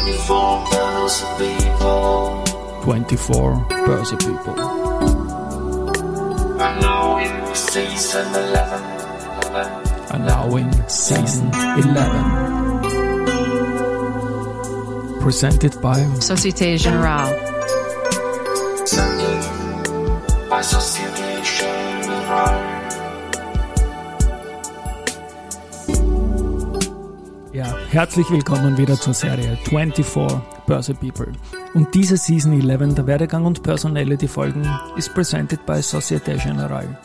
24 Börse People. 24 Börse People. And now in season 11. 11. Allowing Season 11. Presented by Société Générale. Sending by Société Ja, herzlich willkommen wieder zur Serie 24 Börse People. Und diese Season 11 der Werdegang und Personality Folgen ist presented by Societe Generale.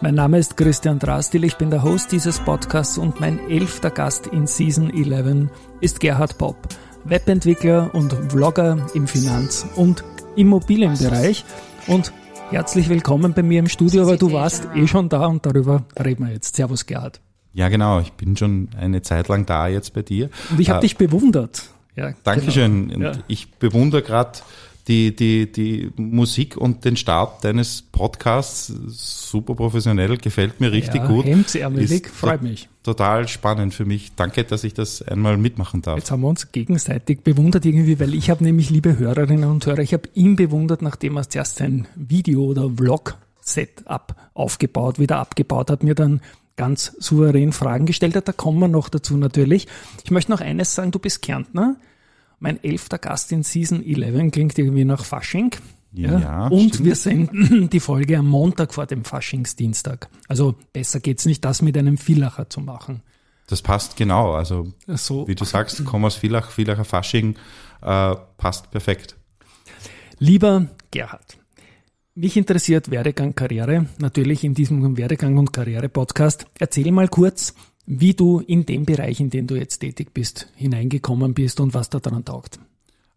Mein Name ist Christian Drastil, ich bin der Host dieses Podcasts und mein elfter Gast in Season 11 ist Gerhard Popp, Webentwickler und Vlogger im Finanz- und Immobilienbereich. Und herzlich willkommen bei mir im Studio, aber du warst eh schon da und darüber reden wir jetzt. Servus Gerhard. Ja, genau. Ich bin schon eine Zeit lang da jetzt bei dir. Und ich habe Äh, dich bewundert. Ja, Dankeschön. Genau. Und Ja. Ich bewundere gerade die, die, die Musik und den Start deines Podcasts. Super professionell, gefällt mir richtig ja, gut. Hemdsärmelig, freut mich. Total spannend für mich. Danke, dass ich das einmal mitmachen darf. Jetzt haben wir uns gegenseitig bewundert irgendwie, weil ich habe nämlich, liebe Hörerinnen und Hörer, ich habe ihn bewundert, nachdem er zuerst sein Video- oder Vlog-Setup aufgebaut, wieder abgebaut hat, mir dann ganz souverän Fragen gestellt hat. Da kommen wir noch dazu natürlich. Ich möchte noch eines sagen, du bist Kärntner. Mein elfter Gast in Season 11 klingt irgendwie nach Fasching. Ja, und stimmt. wir senden die Folge am Montag vor dem Faschingsdienstag. Also besser geht's nicht, das mit einem Villacher zu machen. Das passt genau. Also, So wie du sagst, komm aus Villach, Villacher Fasching, äh, passt perfekt. Lieber Gerhard, mich interessiert Werdegang, Karriere, natürlich in diesem Werdegang und Karriere Podcast. Erzähl mal kurz, wie du in dem Bereich, in dem du jetzt tätig bist, hineingekommen bist und was da dran taugt.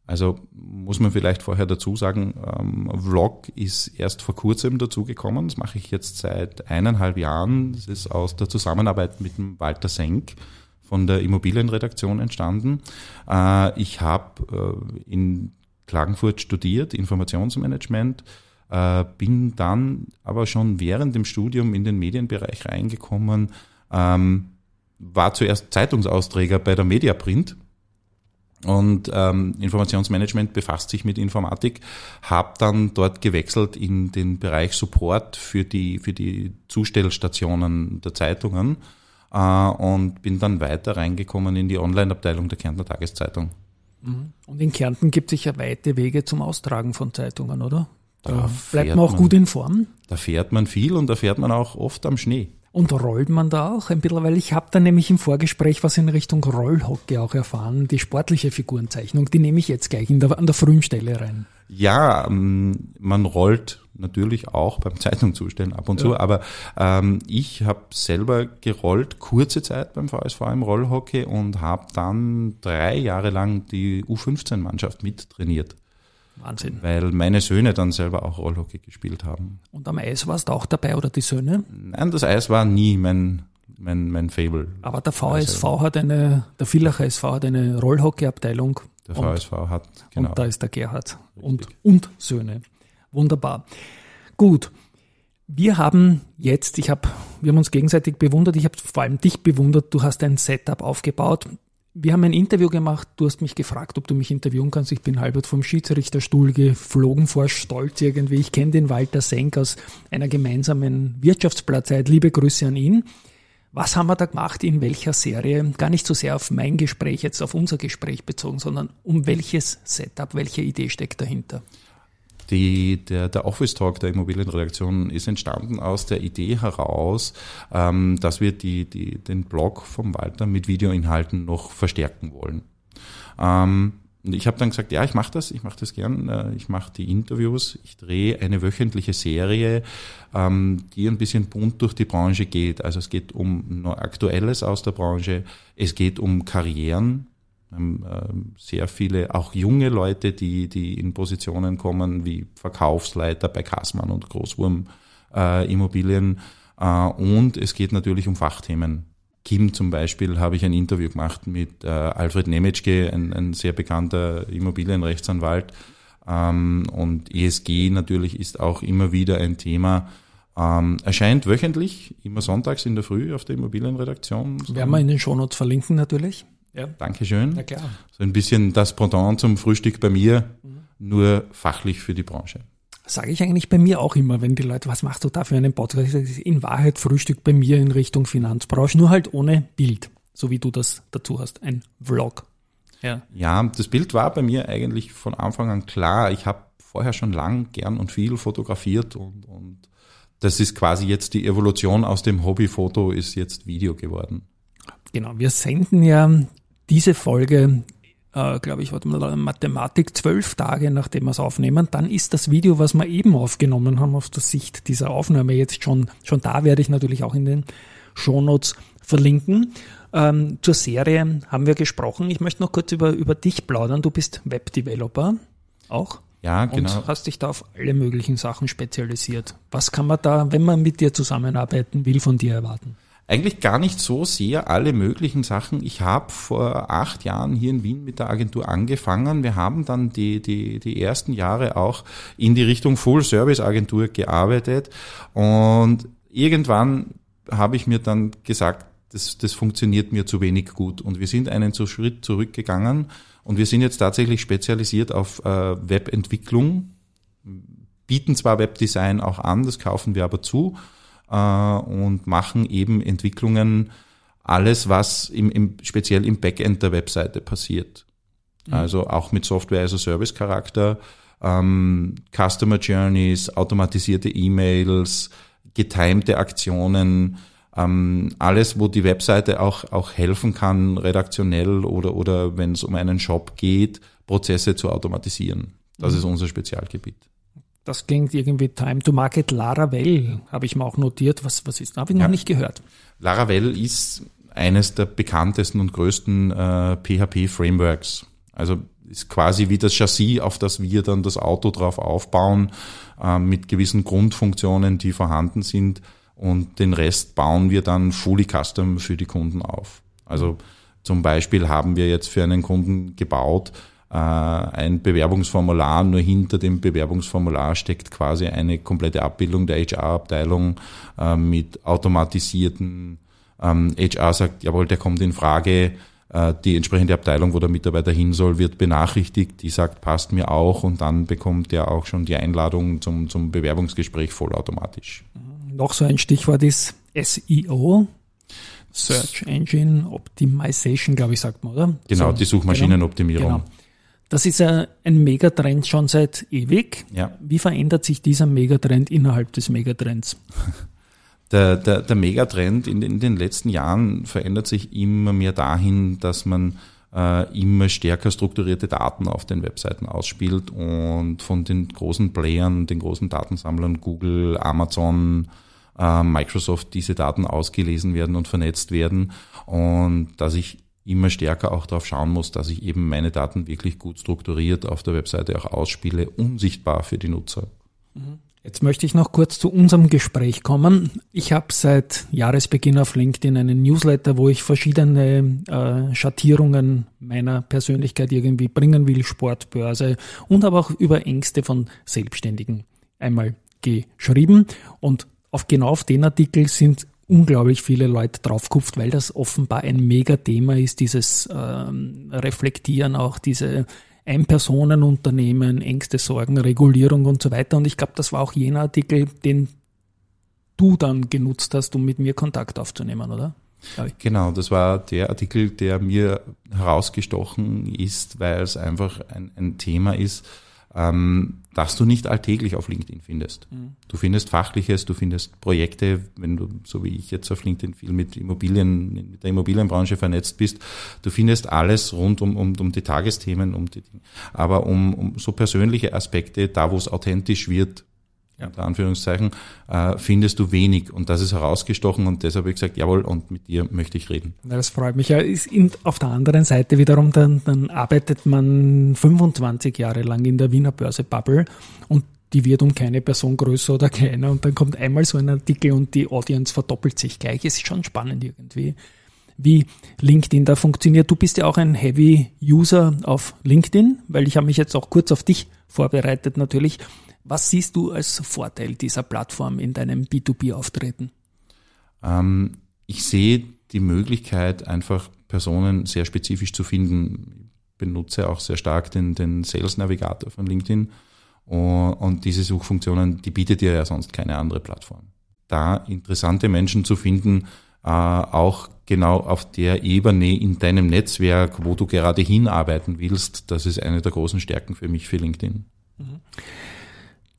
Also muss man vielleicht vorher dazu sagen, ähm, Vlog ist erst vor kurzem dazugekommen. Das mache ich jetzt seit eineinhalb Jahren. Das ist aus der Zusammenarbeit mit dem Walter Senk von der Immobilienredaktion entstanden. Äh, ich habe äh, in Klagenfurt studiert, Informationsmanagement, äh, bin dann aber schon während dem Studium in den Medienbereich reingekommen, ähm, war zuerst Zeitungsausträger bei der Mediaprint und ähm, Informationsmanagement befasst sich mit Informatik, habe dann dort gewechselt in den Bereich Support für die für die Zustellstationen der Zeitungen äh, und bin dann weiter reingekommen in die Online-Abteilung der Kärntner Tageszeitung. Und in Kärnten gibt es sicher weite Wege zum Austragen von Zeitungen, oder? Da bleibt man auch man. gut in Form. Da fährt man viel und da fährt man auch oft am Schnee. Und rollt man da auch ein bisschen, weil ich habe da nämlich im Vorgespräch was in Richtung Rollhockey auch erfahren, die sportliche Figurenzeichnung, die nehme ich jetzt gleich der, an der frühen Stelle rein. Ja, ähm, man rollt natürlich auch beim Zeitung zustellen ab und zu, aber ähm, ich habe selber gerollt, kurze Zeit beim VSV im Rollhockey und habe dann drei Jahre lang die U15-Mannschaft mittrainiert, Wahnsinn. weil meine Söhne dann selber auch Rollhockey gespielt haben. Und am Eis warst du auch dabei oder die Söhne? Nein, das Eis war nie mein, mein, mein Fable. Aber der VSV hat eine, der Villacher SV hat eine Rollhockey-Abteilung. Der und, VSV hat, genau. und da ist der Gerhard und, und Söhne. Wunderbar. Gut. Wir haben jetzt, ich habe, wir haben uns gegenseitig bewundert, ich habe vor allem dich bewundert, du hast ein Setup aufgebaut. Wir haben ein Interview gemacht, du hast mich gefragt, ob du mich interviewen kannst. Ich bin halbert vom Schiedsrichterstuhl geflogen vor Stolz irgendwie. Ich kenne den Walter Senk aus einer gemeinsamen Wirtschaftsblattzeit. Liebe Grüße an ihn. Was haben wir da gemacht, in welcher Serie? Gar nicht so sehr auf mein Gespräch, jetzt auf unser Gespräch bezogen, sondern um welches Setup, welche Idee steckt dahinter? Die, der, der Office Talk der Immobilienredaktion ist entstanden aus der Idee heraus, ähm, dass wir die, die, den Blog vom Walter mit Videoinhalten noch verstärken wollen. Ähm, ich habe dann gesagt, ja, ich mache das, ich mache das gern, äh, ich mache die Interviews, ich drehe eine wöchentliche Serie, ähm, die ein bisschen bunt durch die Branche geht. Also es geht um Aktuelles aus der Branche, es geht um Karrieren, sehr viele, auch junge Leute, die, die in Positionen kommen wie Verkaufsleiter bei Kassmann und Großwurm äh, Immobilien. Äh, und es geht natürlich um Fachthemen. Kim zum Beispiel habe ich ein Interview gemacht mit äh, Alfred Nemetschke, ein, ein sehr bekannter Immobilienrechtsanwalt. Ähm, und ESG natürlich ist auch immer wieder ein Thema. Ähm, erscheint wöchentlich, immer sonntags in der Früh auf der Immobilienredaktion. Werden wir in den Shownotes verlinken natürlich. Ja. Dankeschön. Na klar. So ein bisschen das Pendant zum Frühstück bei mir, mhm. nur fachlich für die Branche. Sage ich eigentlich bei mir auch immer, wenn die Leute, was machst du da für einen Podcast? In Wahrheit Frühstück bei mir in Richtung Finanzbranche, nur halt ohne Bild, so wie du das dazu hast, ein Vlog. Ja. ja, das Bild war bei mir eigentlich von Anfang an klar. Ich habe vorher schon lang gern und viel fotografiert und, und das ist quasi jetzt die Evolution aus dem Hobbyfoto ist jetzt Video geworden. Genau, wir senden ja diese Folge, äh, glaube ich, warte mal, Mathematik zwölf Tage nachdem wir es aufnehmen. Dann ist das Video, was wir eben aufgenommen haben, aus der Sicht dieser Aufnahme jetzt schon, schon da, werde ich natürlich auch in den Shownotes verlinken. Ähm, zur Serie haben wir gesprochen. Ich möchte noch kurz über, über dich plaudern. Du bist Webdeveloper auch. Ja, genau. Und hast dich da auf alle möglichen Sachen spezialisiert. Was kann man da, wenn man mit dir zusammenarbeiten will, von dir erwarten? Eigentlich gar nicht so sehr alle möglichen Sachen. Ich habe vor acht Jahren hier in Wien mit der Agentur angefangen. Wir haben dann die, die, die ersten Jahre auch in die Richtung Full-Service-Agentur gearbeitet. Und irgendwann habe ich mir dann gesagt, das, das funktioniert mir zu wenig gut. Und wir sind einen Schritt zurückgegangen und wir sind jetzt tatsächlich spezialisiert auf äh, Webentwicklung, bieten zwar Webdesign auch an, das kaufen wir aber zu äh, und machen eben Entwicklungen, alles, was im, im, speziell im Backend der Webseite passiert. Mhm. Also auch mit Software as a Service Charakter, ähm, Customer Journeys, automatisierte E-Mails, getimte Aktionen, ähm, alles, wo die Webseite auch, auch helfen kann, redaktionell oder, oder wenn es um einen Shop geht, Prozesse zu automatisieren. Das mhm. ist unser Spezialgebiet. Das klingt irgendwie Time to Market. Laravel habe ich mir auch notiert. Was, was ist? Habe ich noch ja. nicht gehört. Laravel ist eines der bekanntesten und größten äh, PHP-Frameworks. Also ist quasi wie das Chassis, auf das wir dann das Auto drauf aufbauen, äh, mit gewissen Grundfunktionen, die vorhanden sind und den Rest bauen wir dann fully custom für die Kunden auf. Also zum Beispiel haben wir jetzt für einen Kunden gebaut, ein Bewerbungsformular, nur hinter dem Bewerbungsformular steckt quasi eine komplette Abbildung der HR-Abteilung äh, mit automatisierten ähm, HR sagt, jawohl, der kommt in Frage, äh, die entsprechende Abteilung, wo der Mitarbeiter hin soll, wird benachrichtigt, die sagt, passt mir auch und dann bekommt er auch schon die Einladung zum, zum Bewerbungsgespräch vollautomatisch. Noch so ein Stichwort ist SEO. Search Engine Optimization, glaube ich, sagt man, oder? Genau, so, die Suchmaschinenoptimierung. Genau. Das ist ein Megatrend schon seit ewig. Ja. Wie verändert sich dieser Megatrend innerhalb des Megatrends? Der, der, der Megatrend in, in den letzten Jahren verändert sich immer mehr dahin, dass man äh, immer stärker strukturierte Daten auf den Webseiten ausspielt und von den großen Playern, den großen Datensammlern Google, Amazon, äh, Microsoft diese Daten ausgelesen werden und vernetzt werden und dass ich immer stärker auch darauf schauen muss, dass ich eben meine Daten wirklich gut strukturiert auf der Webseite auch ausspiele, unsichtbar für die Nutzer. Mhm. Jetzt möchte ich noch kurz zu unserem Gespräch kommen. Ich habe seit Jahresbeginn auf LinkedIn einen Newsletter, wo ich verschiedene äh, Schattierungen meiner Persönlichkeit irgendwie bringen will, Sportbörse und aber auch über Ängste von Selbstständigen einmal geschrieben. Und auf genau auf den Artikel sind unglaublich viele Leute draufkupft, weil das offenbar ein Mega-Thema ist, dieses ähm, Reflektieren, auch diese Ein-Personen-Unternehmen, Ängste, Sorgen, Regulierung und so weiter. Und ich glaube, das war auch jener Artikel, den du dann genutzt hast, um mit mir Kontakt aufzunehmen, oder? Genau, das war der Artikel, der mir herausgestochen ist, weil es einfach ein, ein Thema ist, ähm, dass du nicht alltäglich auf LinkedIn findest. Mhm. Du findest Fachliches, du findest Projekte, wenn du, so wie ich jetzt auf LinkedIn viel mit Immobilien, mit der Immobilienbranche vernetzt bist, du findest alles rund um, um, um die Tagesthemen, um die Dinge. Aber um, um so persönliche Aspekte, da wo es authentisch wird. Unter Anführungszeichen, äh, findest du wenig. Und das ist herausgestochen und deshalb habe ich gesagt, jawohl, und mit dir möchte ich reden. Das freut mich ja. Ist in, auf der anderen Seite wiederum, dann, dann arbeitet man 25 Jahre lang in der Wiener Börse-Bubble und die wird um keine Person größer oder kleiner und dann kommt einmal so ein Artikel und die Audience verdoppelt sich gleich. Es ist schon spannend irgendwie, wie LinkedIn da funktioniert. Du bist ja auch ein Heavy User auf LinkedIn, weil ich habe mich jetzt auch kurz auf dich vorbereitet natürlich. Was siehst du als Vorteil dieser Plattform in deinem B2B-Auftreten? Ähm, ich sehe die Möglichkeit, einfach Personen sehr spezifisch zu finden. Ich benutze auch sehr stark den, den Sales Navigator von LinkedIn. Und, diese Suchfunktionen, die bietet dir ja sonst keine andere Plattform. Da interessante Menschen zu finden, äh, auch genau auf der Ebene in deinem Netzwerk, wo du gerade hinarbeiten willst, das ist eine der großen Stärken für mich für LinkedIn.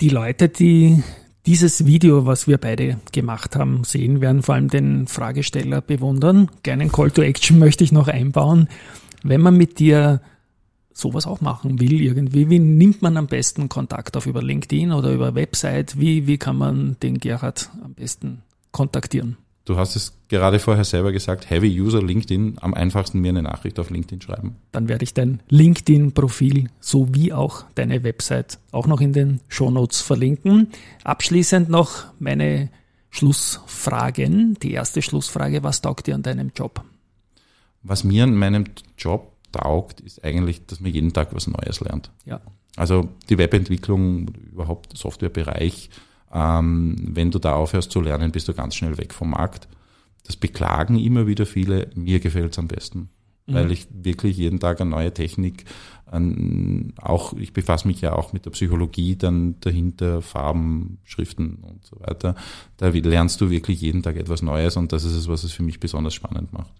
Die Leute, die dieses Video, was wir beide gemacht haben, sehen, werden vor allem den Fragesteller bewundern. Gerne Call to Action möchte ich noch einbauen. Wenn man mit dir sowas auch machen will irgendwie, wie nimmt man am besten Kontakt auf über LinkedIn oder über Website? Wie, wie kann man den Gerhard am besten kontaktieren? Du hast es gerade vorher selber gesagt, Heavy User LinkedIn, am einfachsten mir eine Nachricht auf LinkedIn schreiben. Dann werde ich dein LinkedIn-Profil sowie auch deine Website auch noch in den Shownotes verlinken. Abschließend noch meine Schlussfragen. Die erste Schlussfrage, was taugt dir an deinem Job? Was mir an meinem Job taugt, ist eigentlich, dass man jeden Tag was Neues lernt. Ja. Also die Webentwicklung, überhaupt Softwarebereich, wenn du da aufhörst zu lernen, bist du ganz schnell weg vom Markt. Das beklagen immer wieder viele. Mir gefällt es am besten, mhm. weil ich wirklich jeden Tag eine neue Technik, an, auch ich befasse mich ja auch mit der Psychologie dann dahinter, Farben, Schriften und so weiter. Da lernst du wirklich jeden Tag etwas Neues und das ist es, was es für mich besonders spannend macht.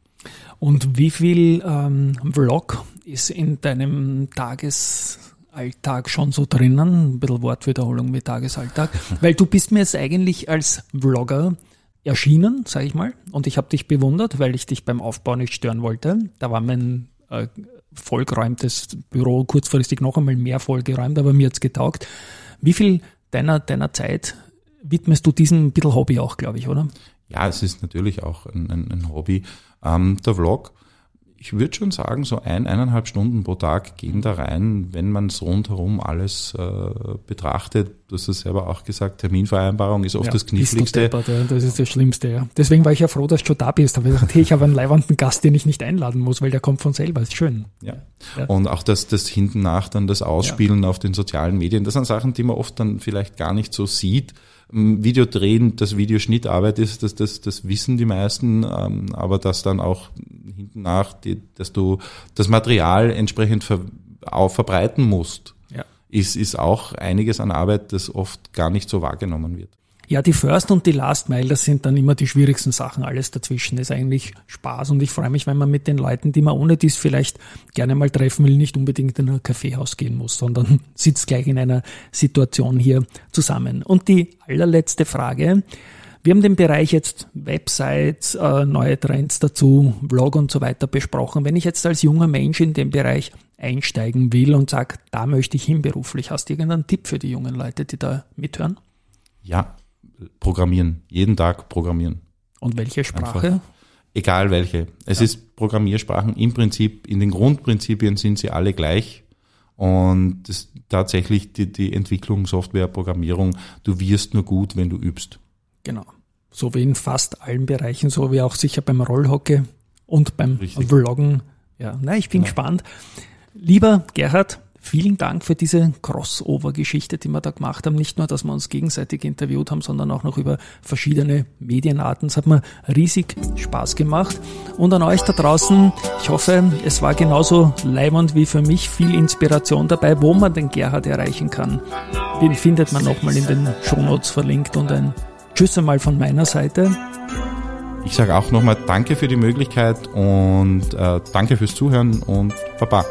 Und wie viel ähm, Vlog ist in deinem Tages Alltag schon so drinnen, ein bisschen Wortwiederholung mit Tagesalltag, weil du bist mir jetzt eigentlich als Vlogger erschienen, sage ich mal, und ich habe dich bewundert, weil ich dich beim Aufbau nicht stören wollte. Da war mein äh, vollgeräumtes Büro kurzfristig noch einmal mehr vollgeräumt, aber mir hat's getaugt. Wie viel deiner, deiner Zeit widmest du diesem bisschen Hobby auch, glaube ich, oder? Ja, es ist natürlich auch ein, ein, ein Hobby. Ähm, der Vlog ich würde schon sagen, so ein, eineinhalb Stunden pro Tag gehen da rein, wenn man es rundherum alles äh, betrachtet. Du hast es selber auch gesagt, Terminvereinbarung ist oft ja, das Kniffligste. Deppert, ja. Das ist das Schlimmste, ja. Deswegen war ich ja froh, dass du schon da bist. Aber ich gesagt, hey, ich habe einen leibenden Gast, den ich nicht einladen muss, weil der kommt von selber. Das ist schön. Ja. ja. Und auch das, das hinten nach dann das Ausspielen auf den sozialen Medien, das sind Sachen, die man oft dann vielleicht gar nicht so sieht Video drehen, das Videoschnittarbeit ist, das, das, das wissen die meisten, ähm, aber dass dann auch hinten nach, die, dass du das Material entsprechend ver, auch verbreiten musst, ja. ist, ist auch einiges an Arbeit, das oft gar nicht so wahrgenommen wird. Ja, die First und die Last Mile, das sind dann immer die schwierigsten Sachen. Alles dazwischen ist eigentlich Spaß und ich freue mich, wenn man mit den Leuten, die man ohne dies vielleicht gerne mal treffen will, nicht unbedingt in ein Kaffeehaus gehen muss, sondern sitzt gleich in einer Situation hier zusammen. Und die allerletzte Frage. Wir haben den Bereich jetzt Websites, äh, neue Trends dazu, Blog und so weiter besprochen. Wenn ich jetzt als junger Mensch in den Bereich einsteigen will und sage, da möchte ich hin beruflich, hast du irgendeinen Tipp für die jungen Leute, die da mithören? Ja, programmieren. Jeden Tag programmieren. Und welche Sprache? Einfach. Egal welche. Es ja. ist Programmiersprachen. Im Prinzip, in den Grundprinzipien sind sie alle gleich. Und das, tatsächlich die, die Entwicklung, Software, Programmierung, du wirst nur gut, wenn du übst. Genau. So wie in fast allen Bereichen, so wie auch sicher beim Rollhockey und beim Richtig. Vloggen. Ja, na, ich bin genau. gespannt. Lieber Gerhard, Vielen Dank für diese Crossover-Geschichte, die wir da gemacht haben. Nicht nur, dass wir uns gegenseitig interviewt haben, sondern auch noch über verschiedene Medienarten. Es hat mir riesig Spaß gemacht. Und an euch da draußen, ich hoffe, es war genauso leibend wie für mich viel Inspiration dabei, wo man den Gerhard erreichen kann. Den findet man nochmal in den Shownotes verlinkt und ein Tschüss einmal von meiner Seite. Ich sage auch nochmal Danke für die Möglichkeit und äh, danke fürs Zuhören und Baba.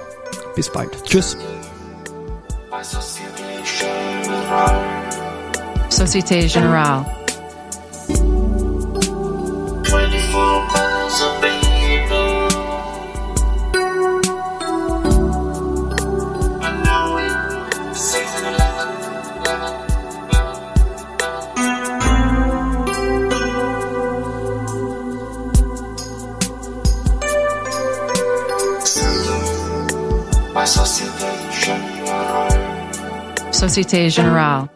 Bis bald. Tschüss. Société Générale. Société Générale.